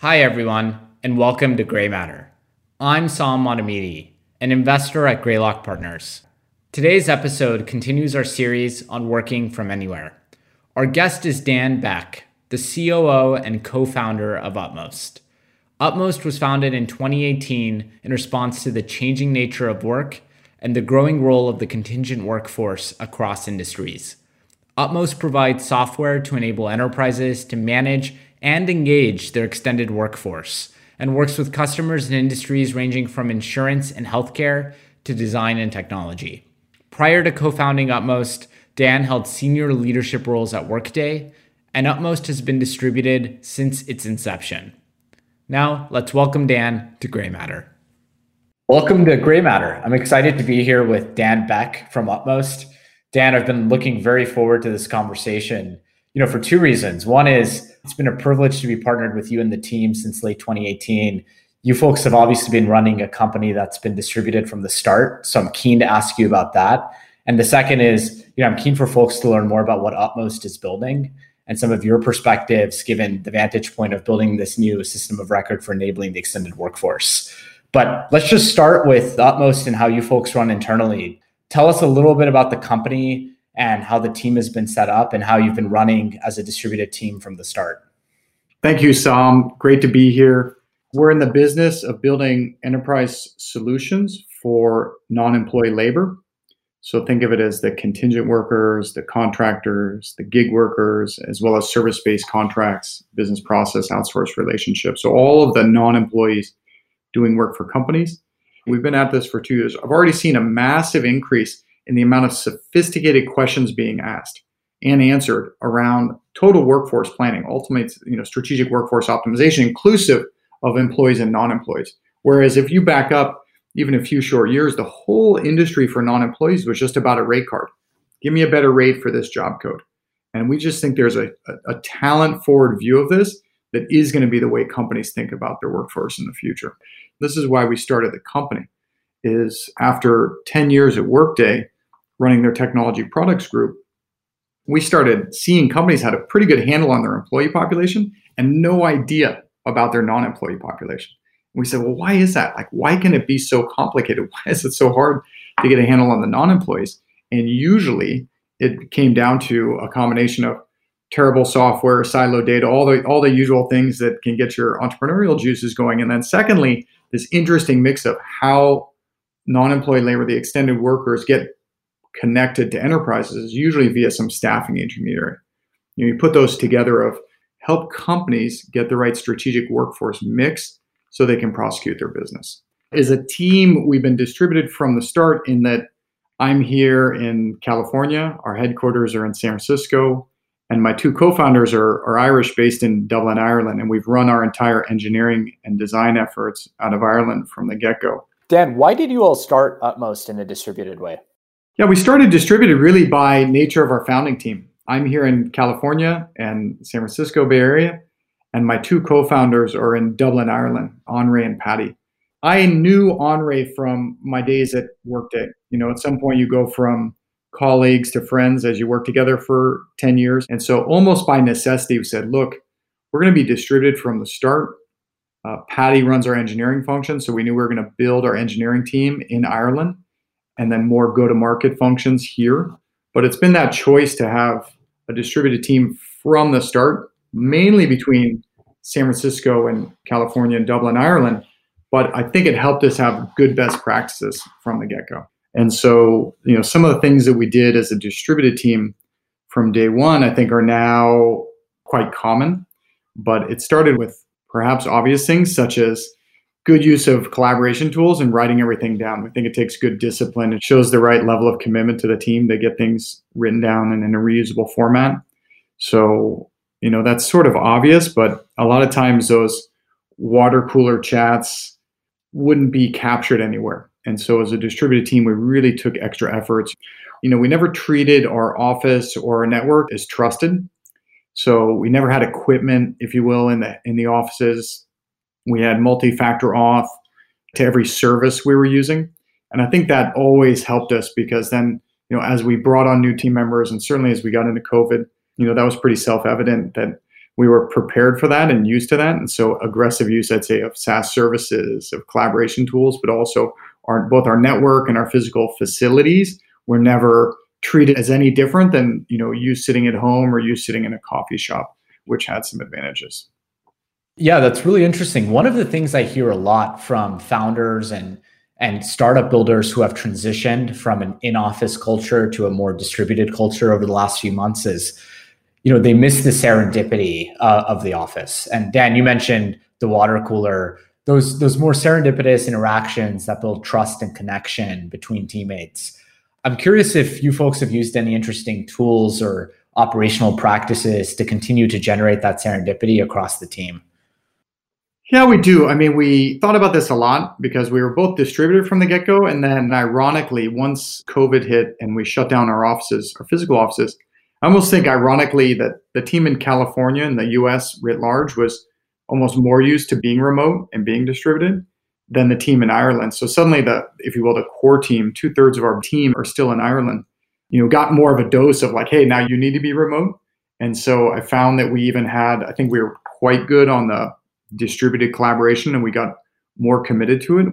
Hi, everyone, and welcome to Greymatter. I'm Saam Motamedi, an investor at Greylock Partners. Today's episode continues our series on working from anywhere. Our guest is Dan Beck, the COO and co founder of Utmost. Utmost was founded in 2018 in response to the changing nature of work and the growing role of the contingent workforce across industries. Utmost provides software to enable enterprises to manage and engage their extended workforce and works with customers in industries ranging from insurance and healthcare to design and technology. Prior to co founding Utmost, Dan held senior leadership roles at Workday, and Utmost has been distributed since its inception. Now, let's welcome Dan to Greymatter. Welcome to Greymatter. I'm excited to be here with Dan Beck from Utmost. Dan, I've been looking very forward to this conversation you know, for two reasons. One is it's been a privilege to be partnered with you and the team since late 2018. You folks have obviously been running a company that's been distributed from the start. So I'm keen to ask you about that. And the second is, you know, I'm keen for folks to learn more about what Utmost is building and some of your perspectives given the vantage point of building this new system of record for enabling the extended workforce. But let's just start with Utmost and how you folks run internally. Tell us a little bit about the company and how the team has been set up and how you've been running as a distributed team from the start. Thank you, Saam. Great to be here. We're in the business of building enterprise solutions for non employee labor. So think of it as the contingent workers, the contractors, the gig workers, as well as service based contracts, business process outsource relationships. So all of the non employees doing work for companies. We've been at this for two years. I've already seen a massive increase in the amount of sophisticated questions being asked and answered around total workforce planning, ultimate, you know, strategic workforce optimization, inclusive of employees and non-employees. Whereas if you back up even a few short years, the whole industry for non-employees was just about a rate card. Give me a better rate for this job code. And we just think there's a, a, a talent forward view of this that is going to be the way companies think about their workforce in the future. This is why we started the company is after 10 years at Workday, running their technology products group, we started seeing companies had a pretty good handle on their employee population and no idea about their non-employee population. And we said, well, why is that? Like, why can it be so complicated? Why is it so hard to get a handle on the non-employees? And usually it came down to a combination of terrible software, silo data, all the all the usual things that can get your entrepreneurial juices going. And then secondly, this interesting mix of how non-employee labor, the extended workers, get connected to enterprises is usually via some staffing intermediary. You, know, you put those together of help companies get the right strategic workforce mix so they can prosecute their business. As a team, we've been distributed from the start in that I'm here in California, our headquarters are in San Francisco, and my two co-founders are, are Irish based in Dublin, Ireland, and we've run our entire engineering and design efforts out of Ireland from the get-go. Dan, why did you all start Utmost in a distributed way? Yeah, we started distributed really by nature of our founding team. I'm here in California and San Francisco Bay Area, and my two co-founders are in Dublin, Ireland, Henri and Patty. I knew Henri from my days at Workday. You know, at some point you go from colleagues to friends as you work together for 10 years. And so almost by necessity, we said, look, we're going to be distributed from the start. Uh, Patty runs our engineering function. So we knew we were going to build our engineering team in Ireland and then more go to market functions here. But it's been that choice to have a distributed team from the start, mainly between San Francisco and California and Dublin, Ireland. But I think it helped us have good best practices from the get go. And so, you know, some of the things that we did as a distributed team from day one, I think are now quite common. But it started with perhaps obvious things such as good use of collaboration tools and writing everything down. I think it takes good discipline. It shows the right level of commitment to the team to get things written down and in a reusable format. So, you know, that's sort of obvious, but a lot of times those water cooler chats wouldn't be captured anywhere. And so as a distributed team, we really took extra efforts. You know, we never treated our office or our network as trusted. So we never had equipment, if you will, in the in the offices we had multi-factor auth to every service we were using. And I think that always helped us because then, you know, as we brought on new team members and certainly as we got into COVID, you know, that was pretty self-evident that we were prepared for that and used to that. And so aggressive use, I'd say, of SaaS services, of collaboration tools, but also our both our network and our physical facilities were never treated as any different than you know you sitting at home or you sitting in a coffee shop, which had some advantages. Yeah, that's really interesting. One of the things I hear a lot from founders and and startup builders who have transitioned from an in-office culture to a more distributed culture over the last few months is you know they miss the serendipity uh, of the office. And dan you mentioned the water cooler. Those those more serendipitous interactions that build trust and connection between teammates. I'm curious if you folks have used any interesting tools or operational practices to continue to generate that serendipity across the team yeah, we do. I mean, we thought about this a lot because we were both distributed from the get go. And then, ironically, once COVID hit and we shut down our offices, our physical offices, I almost think, ironically, that the team in California and the US writ large was almost more used to being remote and being distributed than the team in Ireland. So, suddenly, the, if you will, the core team, two thirds of our team are still in Ireland, you know, got more of a dose of like, hey, now you need to be remote. And so I found that we even had, I think we were quite good on the distributed collaboration and we got more committed to it.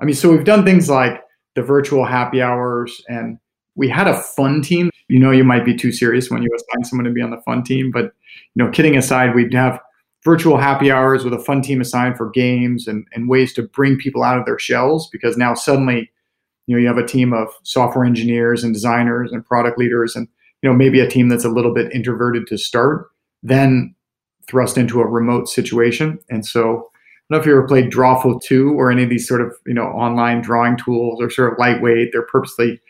I mean, so we've done things like the virtual happy hours and we had a fun team. You know, you might be too serious when you assign someone to be on the fun team, but you know, kidding aside, we'd have virtual happy hours with a fun team assigned for games and, and ways to bring people out of their shells because now suddenly, you know, you have a team of software engineers and designers and product leaders and you know, maybe a team that's a little bit introverted to start. Then thrust into a remote situation. And so I don't know if you ever played Drawful 2 or any of these sort of, you know, online drawing tools. They're sort of lightweight. They're purposely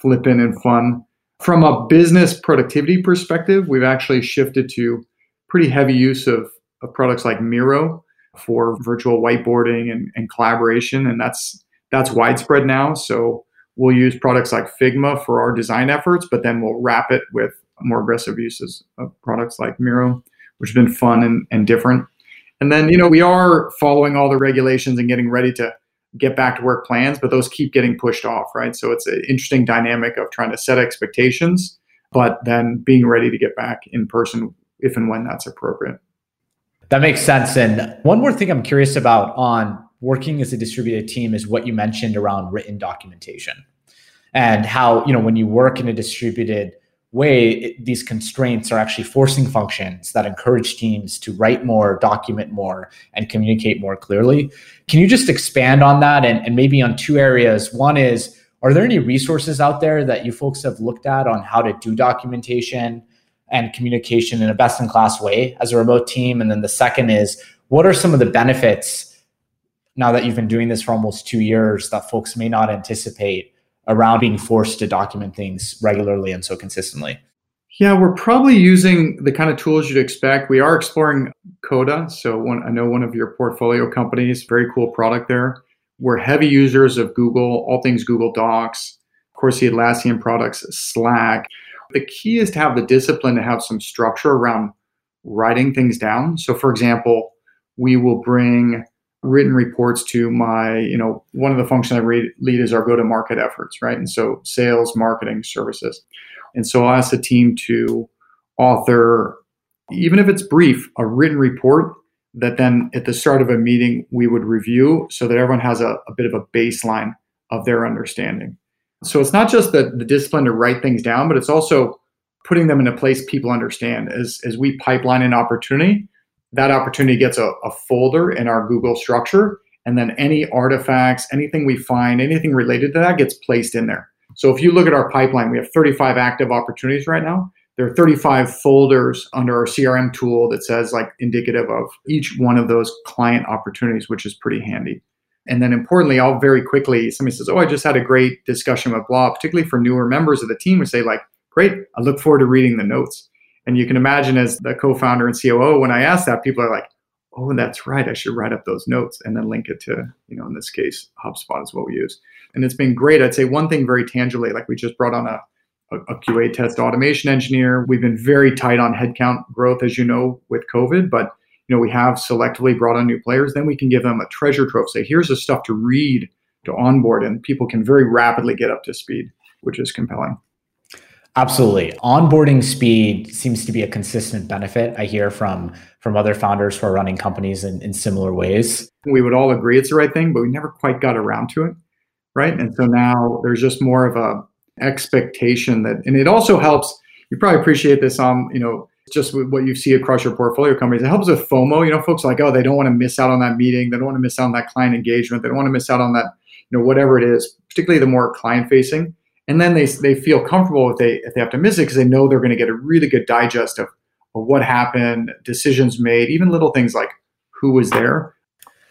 flippant and fun. From a business productivity perspective, we've actually shifted to pretty heavy use of, of products like Miro for virtual whiteboarding and, and collaboration. And that's that's widespread now. So we'll use products like Figma for our design efforts, but then we'll wrap it with more aggressive uses of products like Miro which has been fun and, and different. And then, you know, we are following all the regulations and getting ready to get back to work plans, but those keep getting pushed off, right? So it's an interesting dynamic of trying to set expectations, but then being ready to get back in person if and when that's appropriate. That makes sense. And one more thing I'm curious about on working as a distributed team is what you mentioned around written documentation and how, you know, when you work in a distributed way it, these constraints are actually forcing functions that encourage teams to write more document more and communicate more clearly. Can you just expand on that and, and maybe on two areas? One is are there any resources out there that you folks have looked at on how to do documentation and communication in a best in class way as a remote team? And then the second is what are some of the benefits now that you've been doing this for almost two years that folks may not anticipate around being forced to document things regularly and so consistently? Yeah, we're probably using the kind of tools you'd expect. We are exploring Coda. So one, I know one of your portfolio companies, very cool product there. We're heavy users of Google, all things Google Docs, of course, the Atlassian products, Slack. The key is to have the discipline to have some structure around writing things down. So, for example, we will bring written reports to my, you know, one of the functions I lead is our go to market efforts, right? And so sales, marketing, services. And so I'll ask the team to author, even if it's brief, a written report that then at the start of a meeting we would review so that everyone has a, a bit of a baseline of their understanding. So it's not just the, the discipline to write things down, but it's also putting them in a place people understand. As, as we pipeline an opportunity, that opportunity gets a, a folder in our Google structure. And then any artifacts, anything we find, anything related to that gets placed in there. So if you look at our pipeline, we have 35 active opportunities right now. There are 35 folders under our CRM tool that says like indicative of each one of those client opportunities, which is pretty handy. And then importantly, I'll very quickly, somebody says, Oh, I just had a great discussion with blah, particularly for newer members of the team, we say, like, great, I look forward to reading the notes. And you can imagine as the co-founder and COO, when I ask that, people are like, "Oh, that's right. I should write up those notes and then link it to, you know, in this case, HubSpot is what we use." And it's been great. I'd say one thing very tangibly, like we just brought on a, a, a QA test automation engineer. We've been very tight on headcount growth, as you know, with COVID, but you know, we have selectively brought on new players. Then we can give them a treasure trove. Say, here's the stuff to read to onboard, and people can very rapidly get up to speed, which is compelling. Absolutely. Onboarding speed seems to be a consistent benefit I hear from from other founders who are running companies in, in similar ways. We would all agree it's the right thing, but we never quite got around to it. Right. And so now there's just more of a expectation that and it also helps, you probably appreciate this on, um, you know, just what you see across your portfolio companies. It helps with FOMO. You know, folks like, oh, they don't want to miss out on that meeting. They don't want to miss out on that client engagement. They don't want to miss out on that, you know, whatever it is, particularly the more client facing and then they they feel comfortable if they if they have to miss it because they know they're going to get a really good digest of, of what happened, decisions made, even little things like who was there.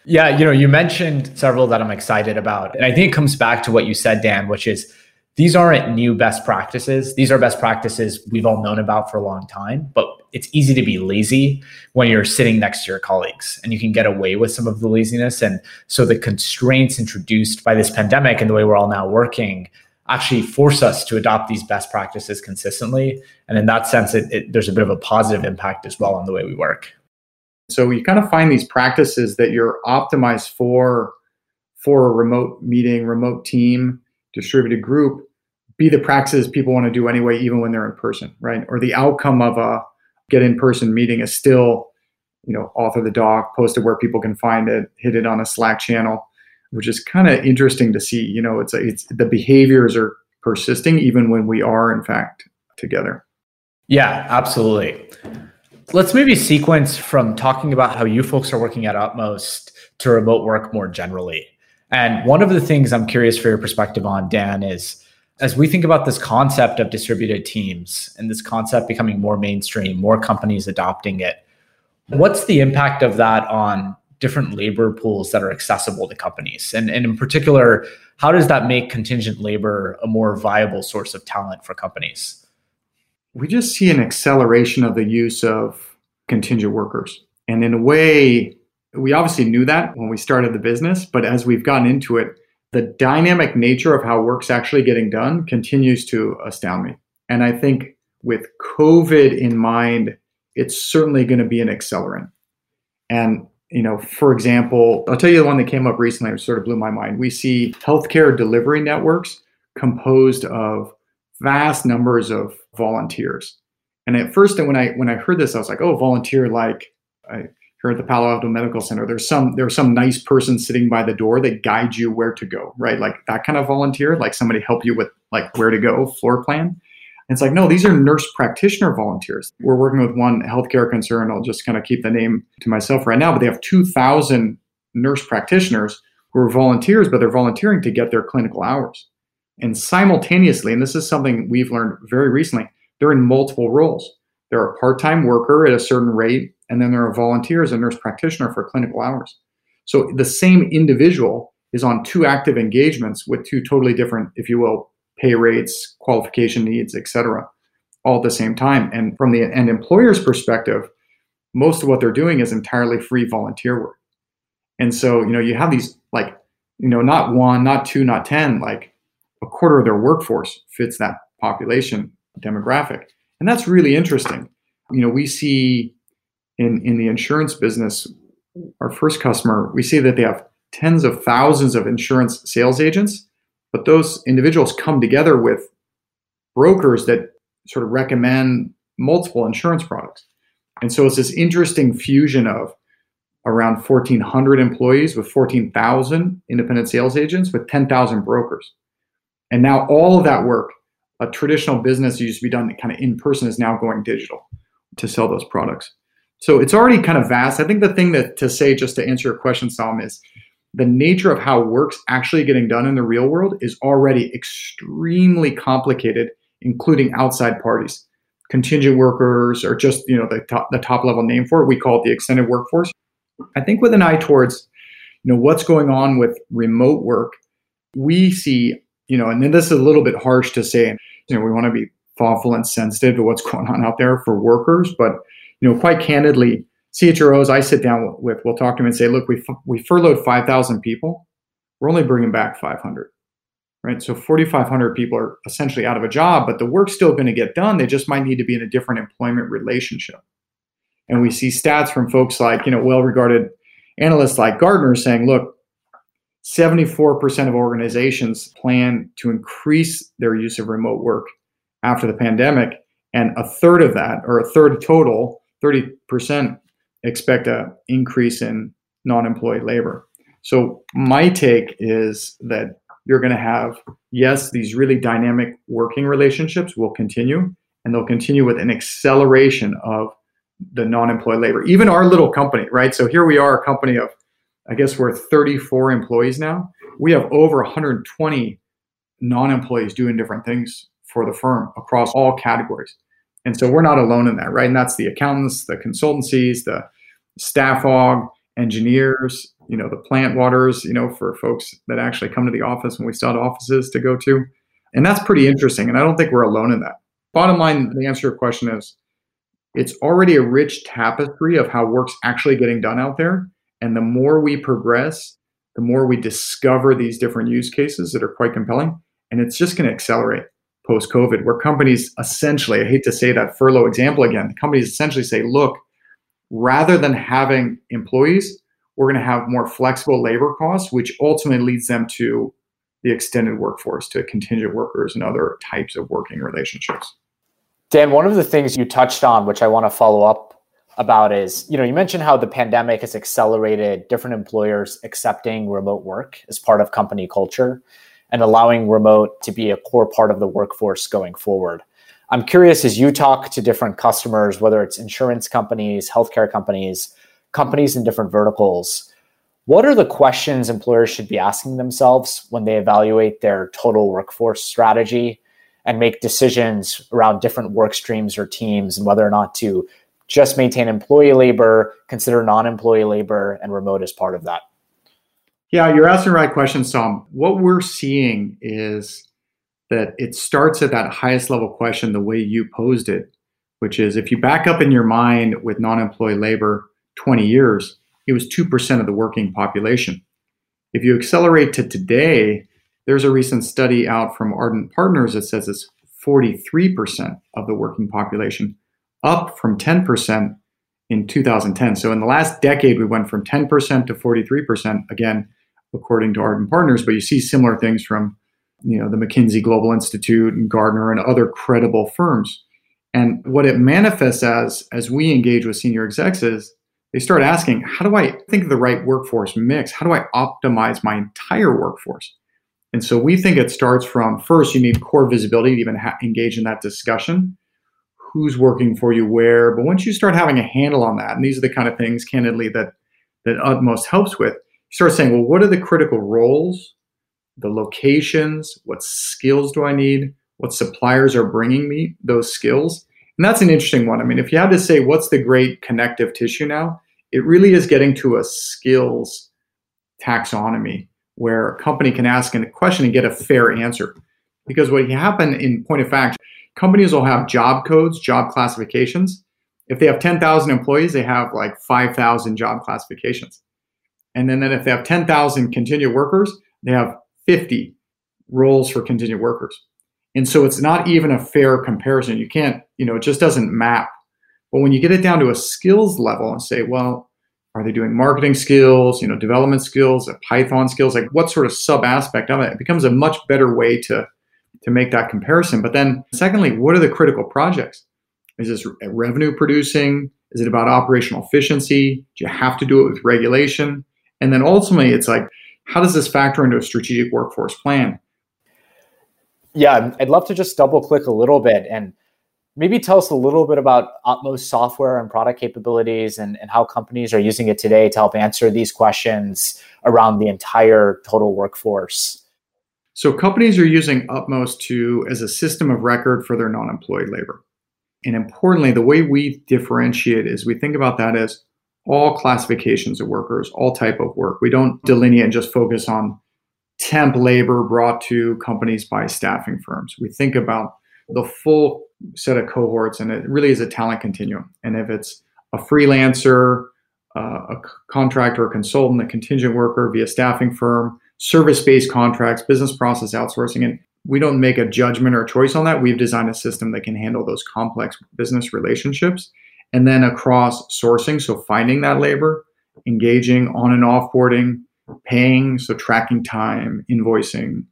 Yeah, you know, you mentioned several that I'm excited about, and I think it comes back to what you said, Dan, which is these aren't new best practices. These are best practices we've all known about for a long time, but it's easy to be lazy when you're sitting next to your colleagues and you can get away with some of the laziness. And so the constraints introduced by this pandemic and the way we're all now working actually force us to adopt these best practices consistently. And in that sense, it, it, there's a bit of a positive impact as well on the way we work. So you kind of find these practices that you're optimized for for a remote meeting, remote team, distributed group, be the practices people want to do anyway, even when they're in person, right? Or the outcome of a get in person meeting is still, you know, author the doc, post it where people can find it, hit it on a Slack channel which is kind of interesting to see. You know, it's it's the behaviors are persisting even when we are in fact together. Yeah, absolutely. Let's maybe sequence from talking about how you folks are working at Utmost to remote work more generally. And one of the things I'm curious for your perspective on, Dan, is as we think about this concept of distributed teams and this concept becoming more mainstream, more companies adopting it, what's the impact of that on different labor pools that are accessible to companies? And, and in particular, how does that make contingent labor a more viable source of talent for companies? We just see an acceleration of the use of contingent workers. And in a way, we obviously knew that when we started the business, but as we've gotten into it, the dynamic nature of how work's actually getting done continues to astound me. And I think with COVID in mind, it's certainly going to be an accelerant. And you know, for example, I'll tell you the one that came up recently, which sort of blew my mind. We see healthcare delivery networks composed of vast numbers of volunteers. And at first, when I when I heard this, I was like, "Oh, volunteer!" Like I heard at the Palo Alto Medical Center, there's some there's some nice person sitting by the door that guides you where to go, right? Like that kind of volunteer, like somebody help you with like where to go, floor plan it's like, no, these are nurse practitioner volunteers. We're working with one healthcare concern. I'll just kind of keep the name to myself right now, but they have 2,000 nurse practitioners who are volunteers, but they're volunteering to get their clinical hours. And simultaneously, and this is something we've learned very recently, they're in multiple roles. They're a part time worker at a certain rate, and then they're a volunteer as a nurse practitioner for clinical hours. So the same individual is on two active engagements with two totally different, if you will, pay rates, qualification needs, et cetera, all at the same time. And from the end employer's perspective, most of what they're doing is entirely free volunteer work. And so, you know, you have these like, you know, not one, not two, not 10, like a quarter of their workforce fits that population demographic. And that's really interesting. You know, we see in, in the insurance business, our first customer, we see that they have tens of thousands of insurance sales agents but those individuals come together with brokers that sort of recommend multiple insurance products. And so it's this interesting fusion of around 1,400 employees with 14,000 independent sales agents with 10,000 brokers. And now all of that work, a traditional business used to be done kind of in person, is now going digital to sell those products. So it's already kind of vast. I think the thing that to say, just to answer your question, Saam, is the nature of how work's actually getting done in the real world is already extremely complicated, including outside parties. Contingent workers or just you know the top, the top level name for it. We call it the extended workforce. I think with an eye towards you know what's going on with remote work, we see you know, and then this is a little bit harsh to say. You know, we want to be thoughtful and sensitive to what's going on out there for workers, but you know, quite candidly, CHROs I sit down with, we'll talk to them and say, look, we, we furloughed 5,000 people. We're only bringing back 500, right? So 4,500 people are essentially out of a job, but the work's still going to get done. They just might need to be in a different employment relationship. And we see stats from folks like, you know, well-regarded analysts like Gartner saying, look, 74% of organizations plan to increase their use of remote work after the pandemic, and a third of that, or a third total, 30% expect a increase in non-employee labor. So my take is that you're going to have yes, these really dynamic working relationships will continue, and they'll continue with an acceleration of the non-employee labor. Even our little company, right? So here we are, a company of, I guess we're 34 employees now. We have over 120 non-employees doing different things for the firm across all categories. And so we're not alone in that, right? And that's the accountants, the consultancies, the staff engineers, you know, the plant waters, you know, for folks that actually come to the office when we still had offices to go to. And that's pretty interesting. And I don't think we're alone in that. Bottom line, the answer to your question is it's already a rich tapestry of how work's actually getting done out there. And the more we progress, the more we discover these different use cases that are quite compelling. And it's just going to accelerate post COVID, where companies essentially, I hate to say that furlough example again, companies essentially say, look, rather than having employees, we're going to have more flexible labor costs, which ultimately leads them to the extended workforce, to contingent workers and other types of working relationships. Dan, one of the things you touched on, which I want to follow up about, is you know you mentioned how the pandemic has accelerated different employers accepting remote work as part of company culture and allowing remote to be a core part of the workforce going forward. I'm curious as you talk to different customers, whether it's insurance companies, healthcare companies, companies in different verticals, what are the questions employers should be asking themselves when they evaluate their total workforce strategy and make decisions around different work streams or teams and whether or not to just maintain employee labor, consider non employee labor, and remote as part of that? Yeah, you're asking the right question, Saam. What we're seeing is that it starts at that highest level question the way you posed it, which is if you back up in your mind with non employee labor 20 years, it was 2% of the working population. If you accelerate to today, there's a recent study out from Ardent Partners that says it's 43% of the working population, up from 10% in 2010. So in the last decade, we went from 10% to 43%, again, according to Ardent Partners, but you see similar things from you know the McKinsey Global Institute and Gartner and other credible firms. And what it manifests as as we engage with senior execs is they start asking, how do I think of the right workforce mix? How do I optimize my entire workforce? And so we think it starts from first, you need core visibility to even ha- engage in that discussion. Who's working for you where? But once you start having a handle on that, and these are the kind of things, candidly, that that Utmost helps with, start saying, well, what are the critical roles, the locations, what skills do I need, what suppliers are bringing me those skills? And that's an interesting one. I mean, if you had to say what's the great connective tissue now, it really is getting to a skills taxonomy where a company can ask a question and get a fair answer. Because what can happen in point of fact, companies will have job codes, job classifications. If they have 10,000 employees, they have like 5,000 job classifications. And then, then if they have 10,000 contingent workers, they have 50 roles for contingent workers. And so it's not even a fair comparison. You can't, you know, it just doesn't map. But when you get it down to a skills level and say, well, are they doing marketing skills, you know, development skills, Python skills, like what sort of sub aspect of it? It becomes a much better way to to make that comparison. But then secondly, what are the critical projects? Is this revenue producing? Is it about operational efficiency? Do you have to do it with regulation? And then ultimately it's like, how does this factor into a strategic workforce plan? Yeah, I'd love to just double click a little bit and maybe tell us a little bit about Utmost software and product capabilities and, and how companies are using it today to help answer these questions around the entire total workforce. So companies are using Utmost to as a system of record for their non-employed labor. And importantly, the way we differentiate is we think about that as all classifications of workers, all type of work. We don't delineate and just focus on temp labor brought to companies by staffing firms. We think about the full set of cohorts, and it really is a talent continuum. And if it's a freelancer, uh, a contractor, a consultant, a contingent worker via staffing firm, service-based contracts, business process outsourcing, and we don't make a judgment or a choice on that. We've designed a system that can handle those complex business relationships. And then across sourcing, so finding that labor, engaging on and offboarding, paying, so tracking time, invoicing,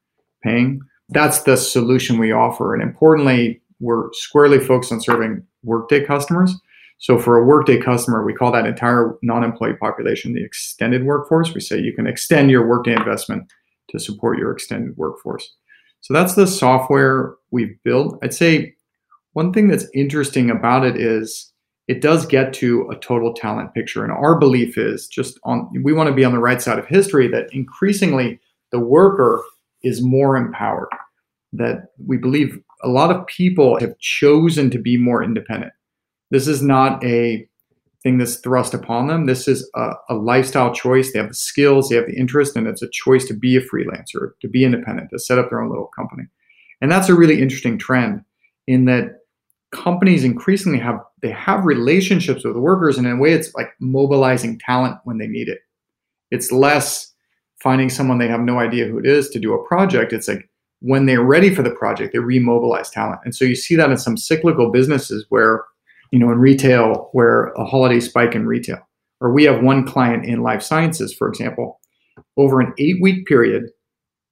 paying. That's the solution we offer. And importantly, we're squarely focused on serving Workday customers. So for a Workday customer, we call that entire non-employee population the extended workforce. We say you can extend your Workday investment to support your extended workforce. So that's the software we've built. I'd say one thing that's interesting about it is it does get to a total talent picture. And our belief is just on we want to be on the right side of history that increasingly the worker is more empowered. That we believe a lot of people have chosen to be more independent. This is not a thing that's thrust upon them. This is a, a, lifestyle choice. They have the skills, they have the interest, and it's a choice to be a freelancer, to be independent, to set up their own little company. And that's a really interesting trend in that companies increasingly have they have relationships with workers and in a way it's like mobilizing talent when they need it. It's less finding someone they have no idea who it is to do a project. It's like when they're ready for the project, they remobilize talent. And so you see that in some cyclical businesses where you know, in retail, where a holiday spike in retail, or we have one client in life sciences, for example, over an eight week period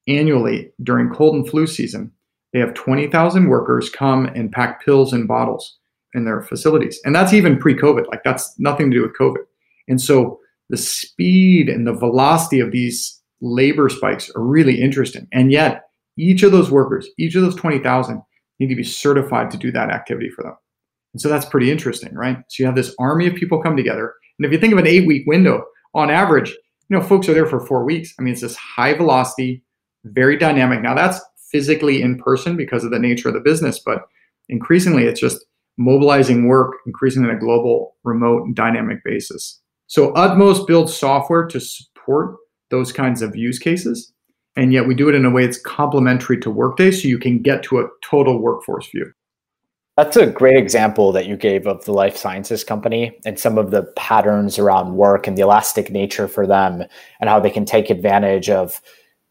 annually during cold and flu season, they have 20,000 workers come and pack pills and bottles in their facilities. And that's even pre COVID, like that's nothing to do with COVID. And so the speed and the velocity of these labor spikes are really interesting. And yet, each of those workers, each of those 20,000 need to be certified to do that activity for them. And so that's pretty interesting, right? So you have this army of people come together. And if you think of an eight week window, on average, you know, folks are there for four weeks. I mean, it's this high velocity, very dynamic. Now that's physically in person because of the nature of the business, but increasingly it's just mobilizing work increasingly on a global, remote, and dynamic basis. So Utmost builds software to support those kinds of use cases. And yet we do it in a way that's complementary to Workday so you can get to a total workforce view. That's a great example that you gave of the life sciences company and some of the patterns around work and the elastic nature for them and how they can take advantage of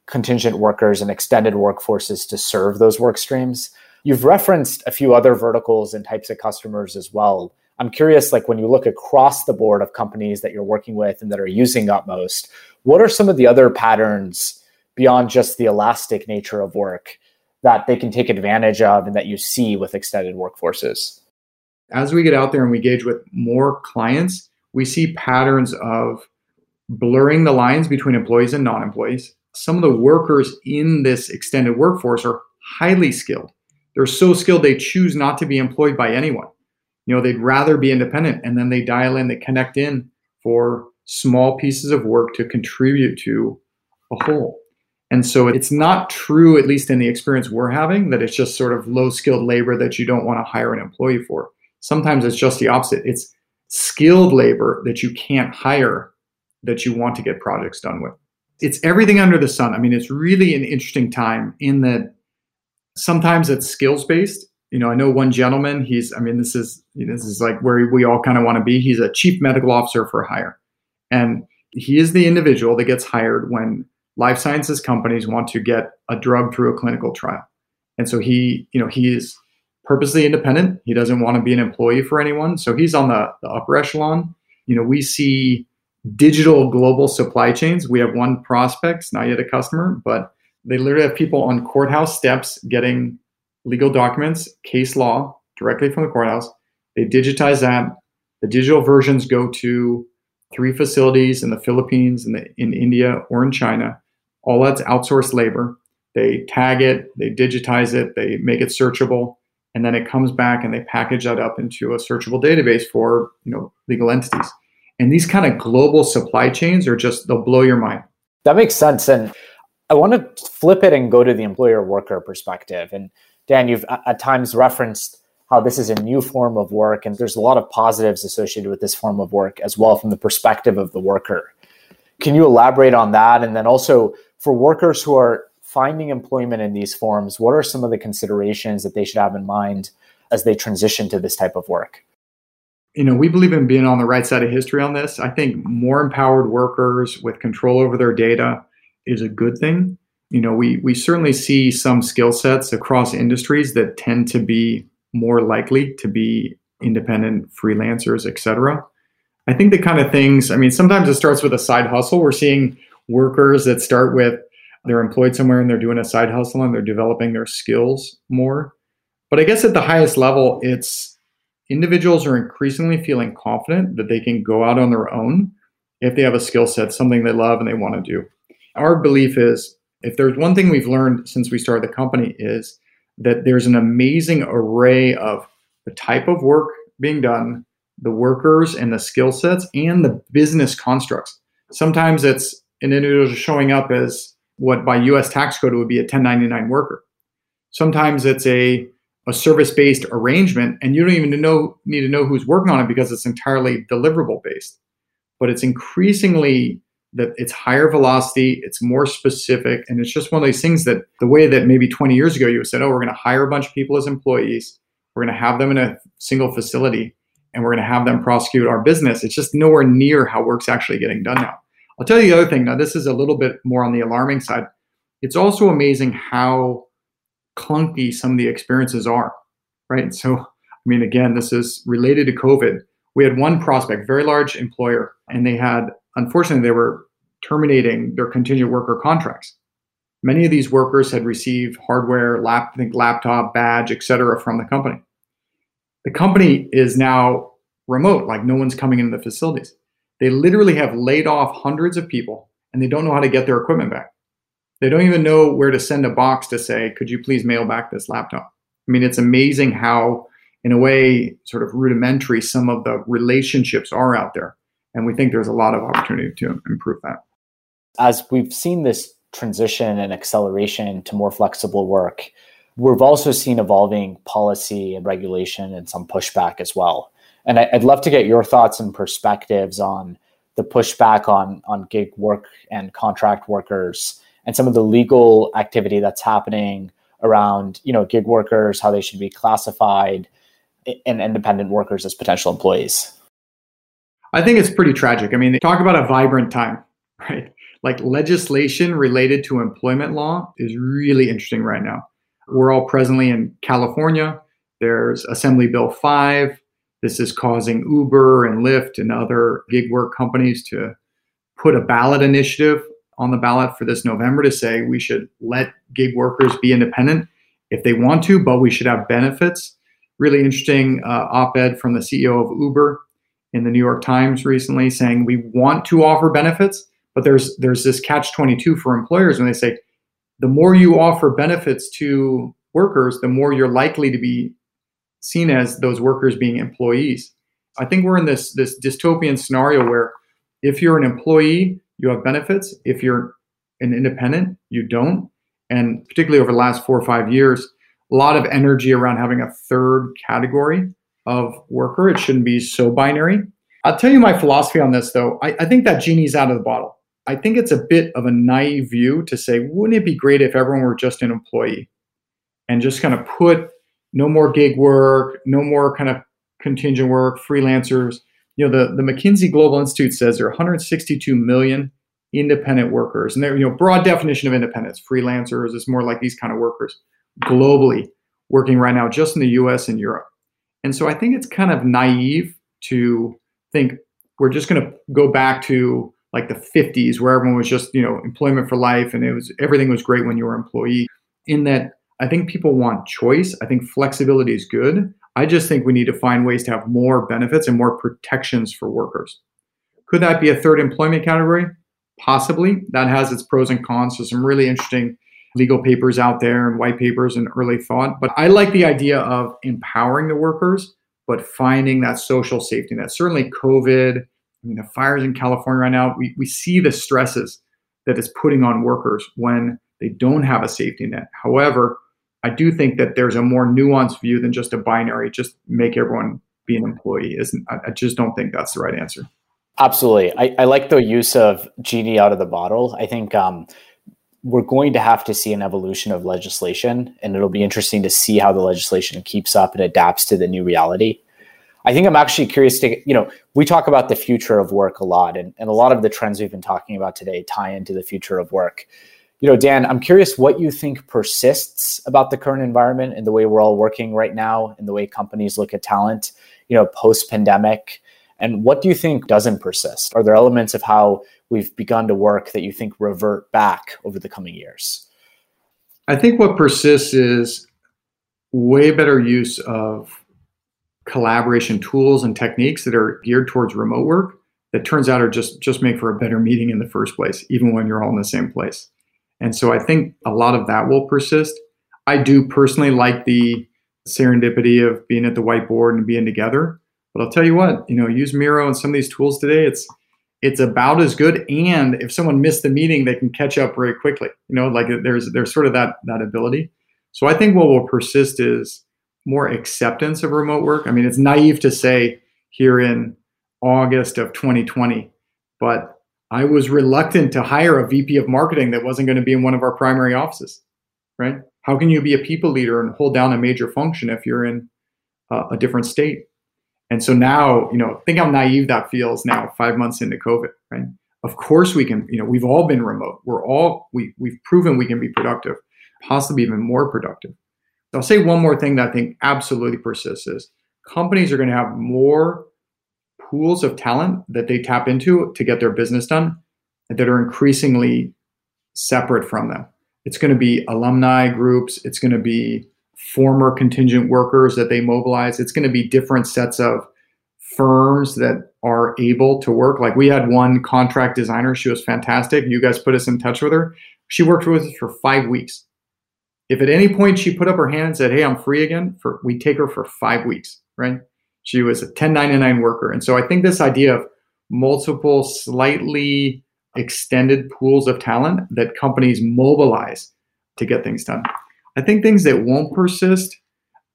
contingent workers and extended workforces to serve those work streams. You've referenced a few other verticals and types of customers as well. I'm curious, like when you look across the board of companies that you're working with and that are using Utmost, what are some of the other patterns beyond just the elastic nature of work that they can take advantage of and that you see with extended workforces? As we get out there and we engage with more clients, we see patterns of blurring the lines between employees and non employees. Some of the workers in this extended workforce are highly skilled. They're so skilled they choose not to be employed by anyone. You know, they'd rather be independent and then they dial in, they connect in for small pieces of work to contribute to a whole. And so it's not true, at least in the experience we're having, that it's just sort of low skilled labor that you don't want to hire an employee for. Sometimes it's just the opposite. It's skilled labor that you can't hire that you want to get projects done with. It's everything under the sun. I mean, it's really an interesting time in that sometimes it's skills based. You know, I know one gentleman, he's, I mean, this is, this is like where we all kind of want to be. He's a chief medical officer for hire. And he is the individual that gets hired when life sciences companies want to get a drug through a clinical trial. And so he, you know, he is purposely independent. He doesn't want to be an employee for anyone. So he's on the, the upper echelon. You know, we see digital global supply chains. We have one prospect, not yet a customer, but they literally have people on courthouse steps getting legal documents, case law directly from the courthouse. They digitize that. The digital versions go to three facilities in the Philippines, in, in India, or in China all that's outsourced labor. They tag it, they digitize it, they make it searchable, and then it comes back and they package that up into a searchable database for you know legal entities. And these kind of global supply chains are just they'll blow your mind. That makes sense. And I want to flip it and go to the employer worker perspective. And Dan, you've at times referenced how this is a new form of work, and there's a lot of positives associated with this form of work as well from the perspective of the worker. Can you elaborate on that? And then also for workers who are finding employment in these forms, what are some of the considerations that they should have in mind as they transition to this type of work? You know, we believe in being on the right side of history on this. I think more empowered workers with control over their data is a good thing. You know, we we certainly see some skill sets across industries that tend to be more likely to be independent freelancers, et cetera. I think the kind of things, I mean, sometimes it starts with a side hustle. We're seeing workers that start with they're employed somewhere and they're doing a side hustle and they're developing their skills more. But I guess at the highest level, it's individuals are increasingly feeling confident that they can go out on their own if they have a skill set, something they love and they want to do. Our belief is if there's one thing we've learned since we started the company is that there's an amazing array of the type of work being done, the workers and the skill sets, and the business constructs. Sometimes it's an individual showing up as what by US tax code would be a 1099 worker. Sometimes it's a a service-based arrangement and you don't even know need to know who's working on it because it's entirely deliverable based. But it's increasingly that it's higher velocity, it's more specific, and it's just one of these things that the way that maybe 20 years ago you said, oh, we're going to hire a bunch of people as employees, we're going to have them in a single facility, and we're going to have them prosecute our business. It's just nowhere near how work's actually getting done now. I'll tell you the other thing. Now, this is a little bit more on the alarming side. It's also amazing how clunky some of the experiences are, right? So, I mean, again, this is related to COVID. We had one prospect, very large employer, and they had, unfortunately, they were terminating their contingent worker contracts. Many of these workers had received hardware, lap, think laptop, badge, et cetera, from the company. The company is now remote, like no one's coming into the facilities. They literally have laid off hundreds of people and they don't know how to get their equipment back. They don't even know where to send a box to say, could you please mail back this laptop? I mean, it's amazing how, in a way, sort of rudimentary some of the relationships are out there. And we think there's a lot of opportunity to improve that. As we've seen this transition and acceleration to more flexible work, we've also seen evolving policy and regulation and some pushback as well. And I'd love to get your thoughts and perspectives on the pushback on on gig work and contract workers and some of the legal activity that's happening around you know gig workers how they should be classified and independent workers as potential employees i think it's pretty tragic. I mean talk about a vibrant time right? Like legislation related to employment law is really interesting right now. We're all presently in california. There's assembly bill 5 this is causing uber and lyft and other gig work companies to put a ballot initiative on the ballot for this November to say we should let gig workers be independent if they want to, but we should have benefits. Really interesting uh, op ed from the CEO of Uber in the New York Times recently saying we want to offer benefits, but there's there's this catch 22 for employers when they say the more you offer benefits to workers, the more you're likely to be seen as those workers being employees. I think we're in this this dystopian scenario where if you're an employee, you have benefits. If you're an independent, you don't. And particularly over the last four or five years, a lot of energy around having a third category of worker. It shouldn't be so binary. I'll tell you my philosophy on this, though. I, I think that genie's out of the bottle. I think it's a bit of a naive view to say, wouldn't it be great if everyone were just an employee and just kind of put no more gig work, no more kind of contingent work, freelancers, you know, the, the McKinsey Global Institute says there are 162 million independent workers. And they're, you know, broad definition of independence, freelancers, is more like these kind of workers globally working right now, just in the US and Europe. And so I think it's kind of naive to think we're just going to go back to like the 50s where everyone was just, you know, employment for life and it was everything was great when you were an employee. In that I think people want choice. I think flexibility is good. I just think we need to find ways to have more benefits and more protections for workers. Could that be a third employment category? Possibly. That has its pros and cons. So, some really interesting legal papers out there and white papers and early thought. But I like the idea of empowering the workers, but finding that social safety net. Certainly, COVID, I mean, the fires in California right now, we, we see the stresses that it's putting on workers when they don't have a safety net. However, I do think that there's a more nuanced view than just a binary, just make everyone be an employee. Isn't I just don't think that's the right answer. Absolutely. I, I like the use of genie out of the bottle. I think um, we're going to have to see an evolution of legislation, and it'll be interesting to see how the legislation keeps up and adapts to the new reality. I think I'm actually curious to, you know, we talk about the future of work a lot, and, and a lot of the trends we've been talking about today tie into the future of work you know, Dan, I'm curious what you think persists about the current environment and the way we're all working right now and the way companies look at talent, you know, post pandemic. And what do you think doesn't persist? Are there elements of how we've begun to work that you think revert back over the coming years? I think what persists is way better use of collaboration tools and techniques that are geared towards remote work that turns out are just just make for a better meeting in the first place, even when you're all in the same place. And so I think a lot of that will persist. I do personally like the serendipity of being at the whiteboard and being together. But I'll tell you what, you know, use Miro and some of these tools today. It's it's about as good. And if someone missed the meeting, they can catch up very quickly. You know, like there's there's sort of that that ability. So I think what will persist is more acceptance of remote work. I mean, it's naive to say here in August of 2020, but I was reluctant to hire a VP of marketing that wasn't going to be in one of our primary offices, right? How can you be a people leader and hold down a major function if you're in uh, a different state? And so now, you know, think how naive that feels now, five months into COVID, right? Of course we can, you know, we've all been remote. We're all, we, we've proven we can be productive, possibly even more productive. I'll say one more thing that I think absolutely persists is companies are going to have more pools of talent that they tap into to get their business done that are increasingly separate from them. It's going to be alumni groups, it's going to be former contingent workers that they mobilize, it's going to be different sets of firms that are able to work. Like we had one contract designer, she was fantastic. You guys put us in touch with her. She worked with us for five weeks. If at any point she put up her hand and said, Hey, I'm free again, for we take her for five weeks, right? She was a 1099 worker. And so I think this idea of multiple, slightly extended pools of talent that companies mobilize to get things done. I think things that won't persist,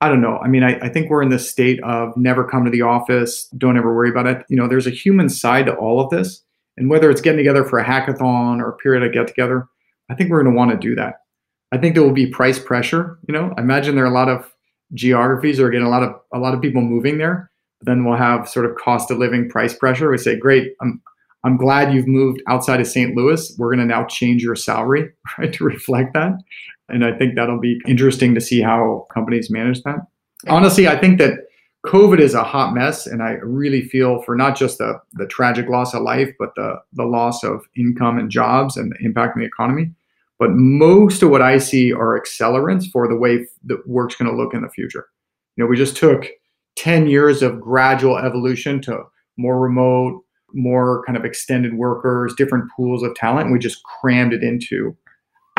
I don't know. I mean, I, I think we're in this state of never come to the office, don't ever worry about it. You know, there's a human side to all of this. And whether it's getting together for a hackathon or a period of get together, I think we're going to want to do that. I think there will be price pressure. You know, I imagine there are a lot of geographies are getting a lot of a lot of people moving there. Then we'll have sort of cost of living price pressure. We say, great, I'm I'm glad you've moved outside of St. Louis. We're going to now change your salary right to reflect that. And I think that'll be interesting to see how companies manage that. Honestly, I think that COVID is a hot mess, and I really feel for not just the the tragic loss of life, but the the loss of income and jobs and the impact on the economy. But most of what I see are accelerants for the way that work's going to look in the future. You know, we just took 10 years of gradual evolution to more remote, more kind of extended workers, different pools of talent. And we just crammed it into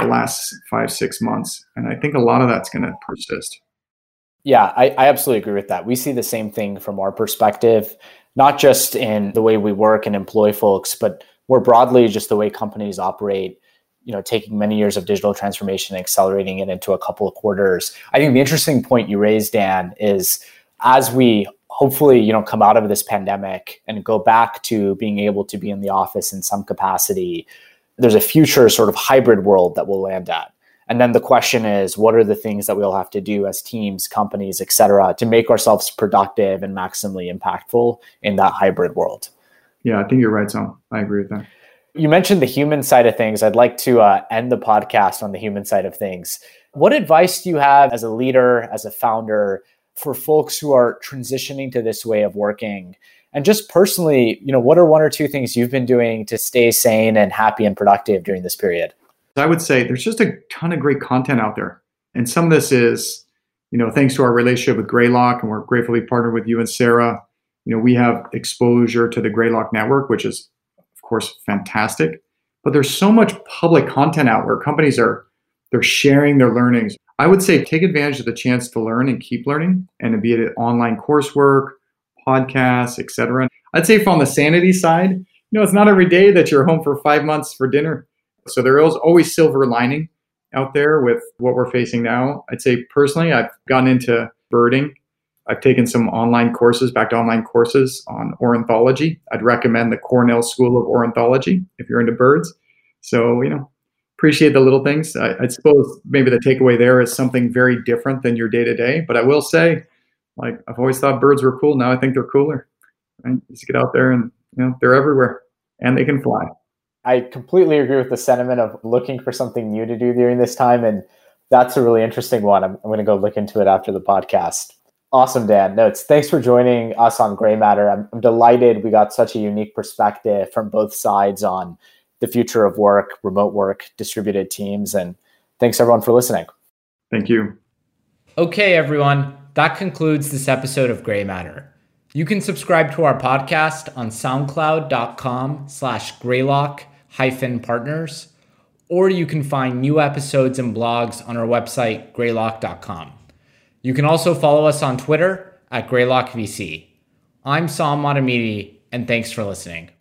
the last five, six months. And I think a lot of that's going to persist. Yeah, I, I absolutely agree with that. We see the same thing from our perspective, not just in the way we work and employ folks, but more broadly, just the way companies operate you know taking many years of digital transformation and accelerating it into a couple of quarters i think the interesting point you raised dan is as we hopefully you know come out of this pandemic and go back to being able to be in the office in some capacity there's a future sort of hybrid world that we'll land at and then the question is what are the things that we'll have to do as teams companies et cetera to make ourselves productive and maximally impactful in that hybrid world yeah i think you're right tom i agree with that you mentioned the human side of things. I'd like to uh, end the podcast on the human side of things. What advice do you have as a leader, as a founder, for folks who are transitioning to this way of working? And just personally, you know, what are one or two things you've been doing to stay sane and happy and productive during this period? I would say there's just a ton of great content out there. And some of this is, you know, thanks to our relationship with Greylock, and we're gratefully partnered with you and Sarah. You know, we have exposure to the Greylock network, which is of course, fantastic. But there's so much public content out where companies are they're sharing their learnings. I would say take advantage of the chance to learn and keep learning, and be it online coursework, podcasts, etc. I'd say from the sanity side, you know, it's not every day that you're home for five months for dinner. So there is always silver lining out there with what we're facing now. I'd say personally, I've gotten into birding I've taken some online courses, back to online courses on ornithology. I'd recommend the Cornell School of Ornithology if you're into birds. So, you know, appreciate the little things. I, I suppose maybe the takeaway there is something very different than your day to day. But I will say, like, I've always thought birds were cool. Now I think they're cooler. Right? Just get out there and, you know, they're everywhere and they can fly. I completely agree with the sentiment of looking for something new to do during this time. And that's a really interesting one. I'm, I'm going to go look into it after the podcast. Awesome, Dan. Notes. Thanks for joining us on Greymatter. I'm, I'm, delighted we got such a unique perspective from both sides on the future of work, remote work, distributed teams, and thanks everyone for listening. Thank you. Okay, everyone, that concludes this episode of Greymatter. You can subscribe to our podcast on soundcloud.com slash greylock hyphen partners, or you can find new episodes and blogs on our website, greylock.com. You can also follow us on Twitter at greylockvc. I'm Saam Motamedi, and thanks for listening.